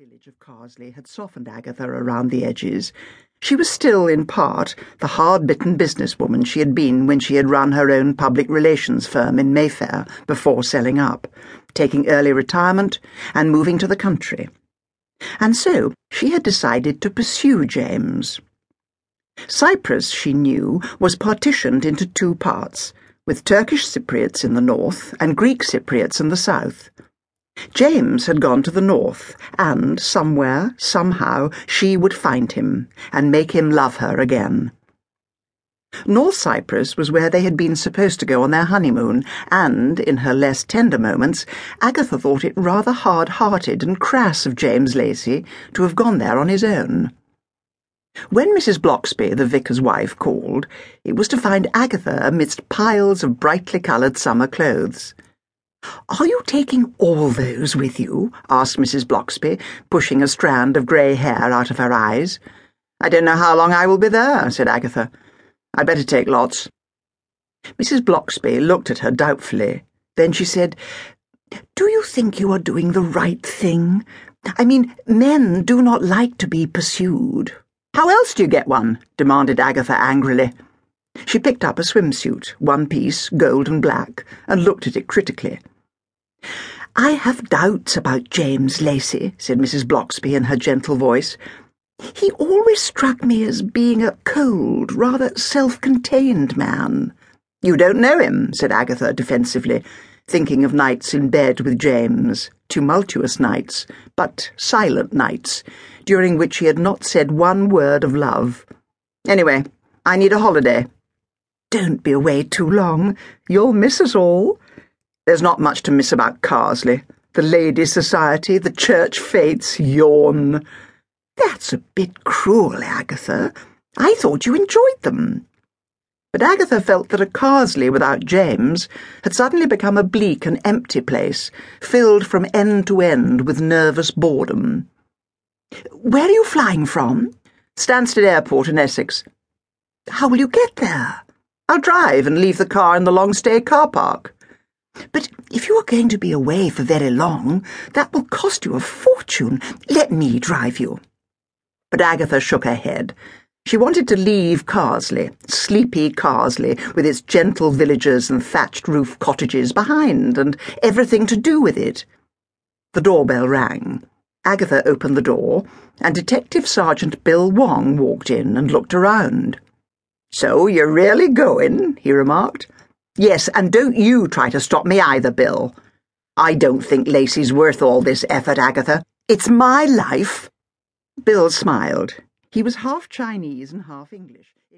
village of Carsely had softened Agatha around the edges. She was still, in part, the hard bitten businesswoman she had been when she had run her own public relations firm in Mayfair before selling up, taking early retirement, and moving to the country. And so she had decided to pursue James. Cyprus, she knew, was partitioned into two parts, with Turkish Cypriots in the north and Greek Cypriots in the south. James had gone to the north, and somewhere, somehow, she would find him and make him love her again. North Cyprus was where they had been supposed to go on their honeymoon, and, in her less tender moments, Agatha thought it rather hard hearted and crass of James Lacey to have gone there on his own. When Mrs. Bloxby, the vicar's wife, called, it was to find Agatha amidst piles of brightly coloured summer clothes. Are you taking all those with you? asked Mrs. Bloxby, pushing a strand of grey hair out of her eyes. I don't know how long I will be there, said Agatha. I'd better take lots. Mrs. Bloxby looked at her doubtfully. Then she said, Do you think you are doing the right thing? I mean, men do not like to be pursued. How else do you get one? demanded Agatha angrily. She picked up a swimsuit, one piece, gold and black, and looked at it critically. I have doubts about James Lacey, said Mrs. Bloxby in her gentle voice. He always struck me as being a cold, rather self contained man. You don't know him, said Agatha defensively, thinking of nights in bed with James, tumultuous nights, but silent nights, during which he had not said one word of love. Anyway, I need a holiday. Don't be away too long. You'll miss us all. There's not much to miss about Carsely. The Ladies' Society, the church fetes, yawn. That's a bit cruel, Agatha. I thought you enjoyed them. But Agatha felt that a Carsely without James had suddenly become a bleak and empty place, filled from end to end with nervous boredom. Where are you flying from? Stansted Airport in Essex. How will you get there? I'll drive and leave the car in the long stay car park. But if you are going to be away for very long, that will cost you a fortune. Let me drive you. But Agatha shook her head. She wanted to leave Carsely, sleepy Carsely, with its gentle villagers and thatched roof cottages behind, and everything to do with it. The doorbell rang. Agatha opened the door, and Detective Sergeant Bill Wong walked in and looked around. So you're really going? he remarked. Yes, and don't you try to stop me either, Bill. I don't think Lacey's worth all this effort, Agatha. It's my life. Bill smiled. He was half Chinese and half English.